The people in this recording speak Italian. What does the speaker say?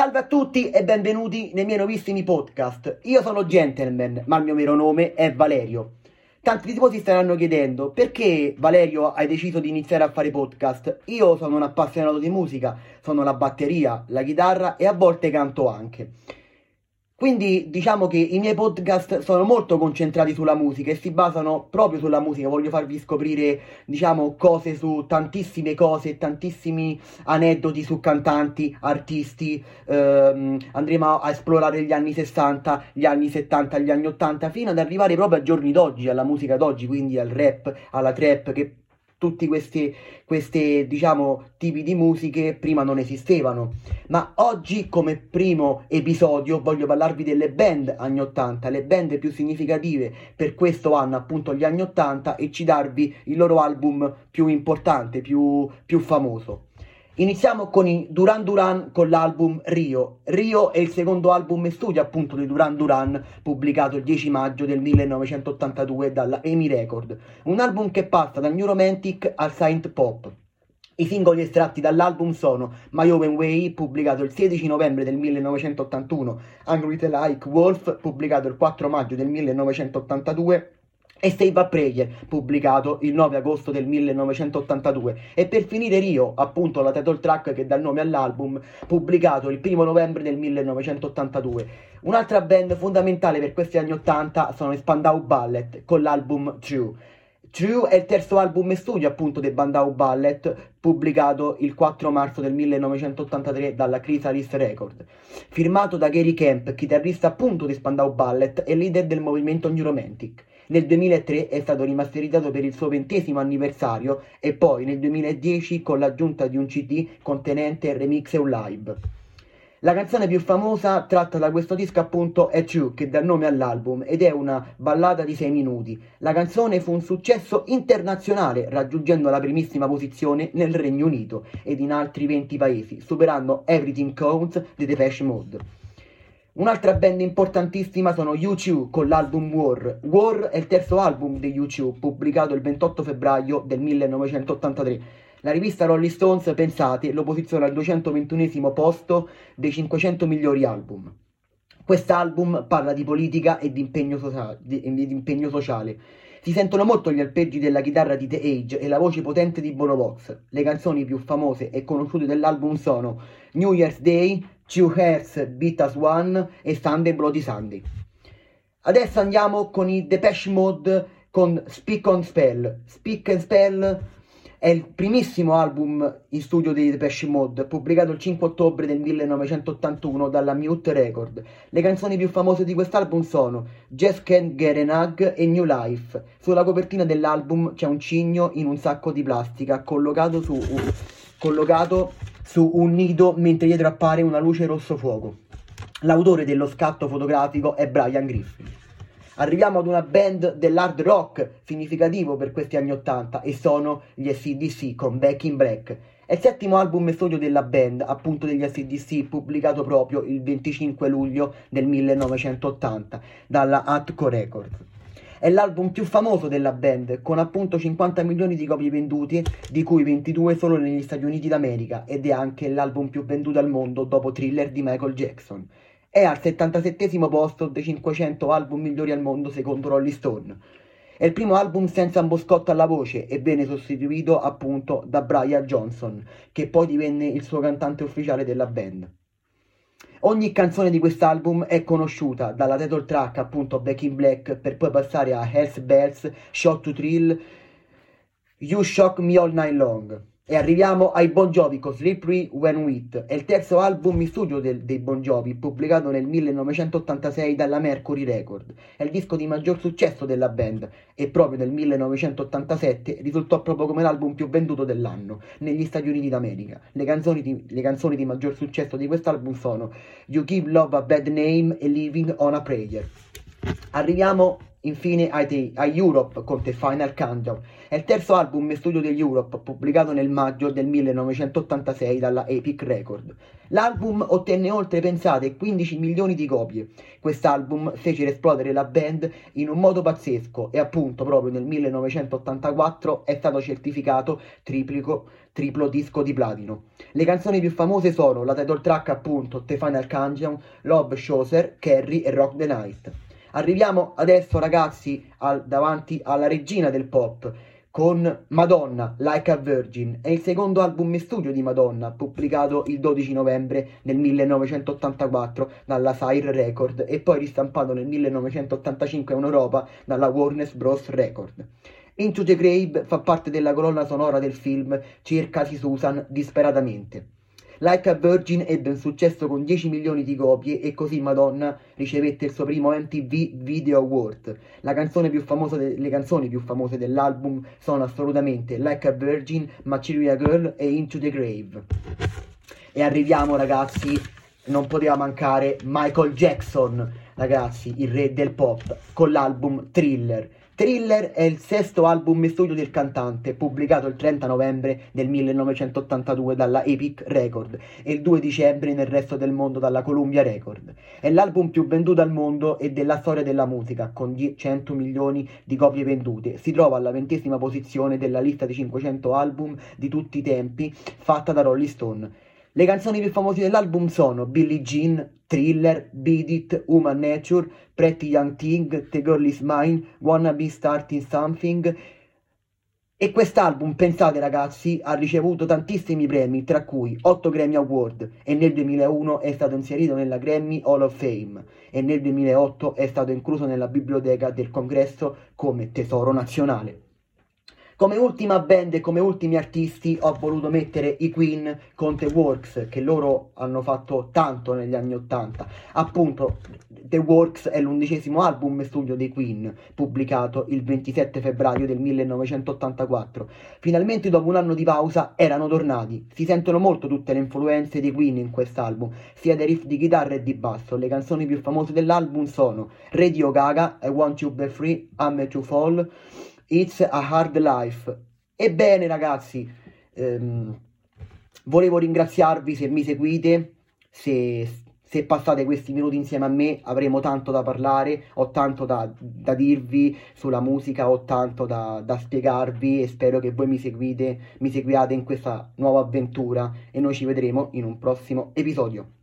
Salve a tutti e benvenuti nei miei nuovissimi podcast. Io sono Gentleman, ma il mio vero nome è Valerio. Tanti di voi si staranno chiedendo perché Valerio hai deciso di iniziare a fare podcast. Io sono un appassionato di musica, sono la batteria, la chitarra e a volte canto anche. Quindi diciamo che i miei podcast sono molto concentrati sulla musica e si basano proprio sulla musica. Voglio farvi scoprire, diciamo, cose su tantissime cose, tantissimi aneddoti su cantanti, artisti. Ehm, andremo a esplorare gli anni 60, gli anni 70, gli anni 80, fino ad arrivare proprio ai giorni d'oggi, alla musica d'oggi, quindi al rap, alla trap, che tutti questi, questi diciamo, tipi di musiche prima non esistevano. Ma oggi, come primo episodio, voglio parlarvi delle band anni 80, le band più significative per questo anno, appunto gli anni 80, e citarvi il loro album più importante, più, più famoso. Iniziamo con i Duran Duran con l'album Rio. Rio è il secondo album in studio appunto di Duran Duran pubblicato il 10 maggio del 1982 dalla EMI Record. Un album che passa dal New Romantic al Saint Pop. I singoli estratti dall'album sono My Own Way, pubblicato il 16 novembre del 1981, Angry Like Wolf, pubblicato il 4 maggio del 1982, e Save a Prayer, pubblicato il 9 agosto del 1982. E per finire Rio, appunto la title track che dà il nome all'album, pubblicato il 1 novembre del 1982. Un'altra band fondamentale per questi anni 80 sono i Spandau Ballet con l'album True. True è il terzo album in studio appunto dei Bandau Ballet, pubblicato il 4 marzo del 1983 dalla Chrysalis Record. Firmato da Gary Kemp, chitarrista appunto di Spandau Ballet e leader del movimento New Romantic. Nel 2003 è stato rimasterizzato per il suo ventesimo anniversario e poi nel 2010 con l'aggiunta di un CD contenente remix e un live. La canzone più famosa tratta da questo disco appunto è True, che dà nome all'album, ed è una ballata di 6 minuti. La canzone fu un successo internazionale, raggiungendo la primissima posizione nel Regno Unito ed in altri 20 paesi, superando Everything Counts di Depeche Mode. Un'altra band importantissima sono U2 con l'album War. War è il terzo album di U2, pubblicato il 28 febbraio del 1983. La rivista Rolling Stones, pensate, lo posiziona al 221 posto dei 500 migliori album. Quest'album parla di politica e di impegno, sociale, di, di impegno sociale. Si sentono molto gli arpeggi della chitarra di The Age e la voce potente di Bono Vox. Le canzoni più famose e conosciute dell'album sono New Year's Day, Two Hearts Beat as One e Sunday Bloody Sunday. Adesso andiamo con i Depeche Mode con Speak on Spell. Speak and Spell è il primissimo album in studio dei Depeche Mode, pubblicato il 5 ottobre del 1981 dalla Mute Record. Le canzoni più famose di quest'album sono Just Can't Get an Hug e New Life. Sulla copertina dell'album c'è un cigno in un sacco di plastica collocato su un, collocato su un nido mentre dietro appare una luce rosso fuoco. L'autore dello scatto fotografico è Brian Griffin. Arriviamo ad una band dell'hard rock significativo per questi anni 80 e sono gli SCDC con Back in Black. È il settimo album in studio della band, appunto degli SCDC, pubblicato proprio il 25 luglio del 1980 dalla Atco Records. È l'album più famoso della band, con appunto 50 milioni di copie vendute, di cui 22 solo negli Stati Uniti d'America, ed è anche l'album più venduto al mondo dopo Thriller di Michael Jackson. È al 77 posto dei 500 album migliori al mondo secondo Rolling Stone. È il primo album senza boscotto alla voce e venne sostituito appunto da Brian Johnson, che poi divenne il suo cantante ufficiale della band. Ogni canzone di quest'album è conosciuta, dalla title track appunto Back in Black per poi passare a Health Bells, Shot to Thrill, You Shock Me All Night Long. E arriviamo ai Bon Jovi con Slippery When Wit. È il terzo album in studio del, dei Bon Jovi, pubblicato nel 1986 dalla Mercury Record. È il disco di maggior successo della band e proprio nel 1987 risultò proprio come l'album più venduto dell'anno negli Stati Uniti d'America. Le canzoni di, le canzoni di maggior successo di quest'album sono You Give Love a Bad Name e Living on a Prayer. Arriviamo infine ai Europe con The Final Countdown. È il terzo album in studio degli Europe, pubblicato nel maggio del 1986 dalla Epic Record. L'album ottenne oltre, pensate, 15 milioni di copie. Quest'album fece esplodere la band in un modo pazzesco e appunto proprio nel 1984 è stato certificato triplico, triplo disco di platino. Le canzoni più famose sono la title track appunto The Final Countdown, Love Shoser, Carrie e Rock the Night. Arriviamo adesso ragazzi al, davanti alla regina del pop con Madonna, Like a Virgin, è il secondo album in studio di Madonna, pubblicato il 12 novembre del 1984 dalla Sire Record e poi ristampato nel 1985 in Europa dalla Warner Bros. Record. Into the Grave fa parte della colonna sonora del film Cercasi Susan disperatamente. Like a Virgin ebbe un successo con 10 milioni di copie e così Madonna ricevette il suo primo MTV Video Award. Canzone de- le canzoni più famose dell'album sono assolutamente Like a Virgin, Material Girl e Into the Grave. E arriviamo ragazzi, non poteva mancare Michael Jackson, ragazzi, il re del pop, con l'album Thriller. Thriller è il sesto album in studio del cantante, pubblicato il 30 novembre del 1982 dalla Epic Record e il 2 dicembre nel resto del mondo dalla Columbia Record. È l'album più venduto al mondo e della storia della musica, con 100 milioni di copie vendute. Si trova alla ventesima posizione della lista di 500 album di tutti i tempi fatta da Rolling Stone. Le canzoni più famose dell'album sono Billie Jean, Thriller, Beat It, Human Nature, Pretty Young Thing, The Girl Is Mine, Wanna Be Starting Something. E quest'album, pensate ragazzi, ha ricevuto tantissimi premi, tra cui 8 Grammy Award e nel 2001 è stato inserito nella Grammy Hall of Fame e nel 2008 è stato incluso nella biblioteca del congresso come tesoro nazionale. Come ultima band e come ultimi artisti ho voluto mettere i Queen con The Works, che loro hanno fatto tanto negli anni Ottanta. Appunto, The Works è l'undicesimo album studio dei Queen, pubblicato il 27 febbraio del 1984. Finalmente, dopo un anno di pausa, erano tornati. Si sentono molto tutte le influenze dei Queen in quest'album, sia dei riff di chitarra e di basso. Le canzoni più famose dell'album sono Radio Gaga, I Want You Be Free, I'm to Fall. It's a Hard Life. Ebbene ragazzi, ehm, volevo ringraziarvi se mi seguite, se, se, passate questi minuti insieme a me, avremo tanto da parlare, ho tanto da, da dirvi sulla musica, ho tanto da, da, spiegarvi e spero che voi mi seguite, mi seguiate in questa nuova avventura e noi ci vedremo in un prossimo episodio.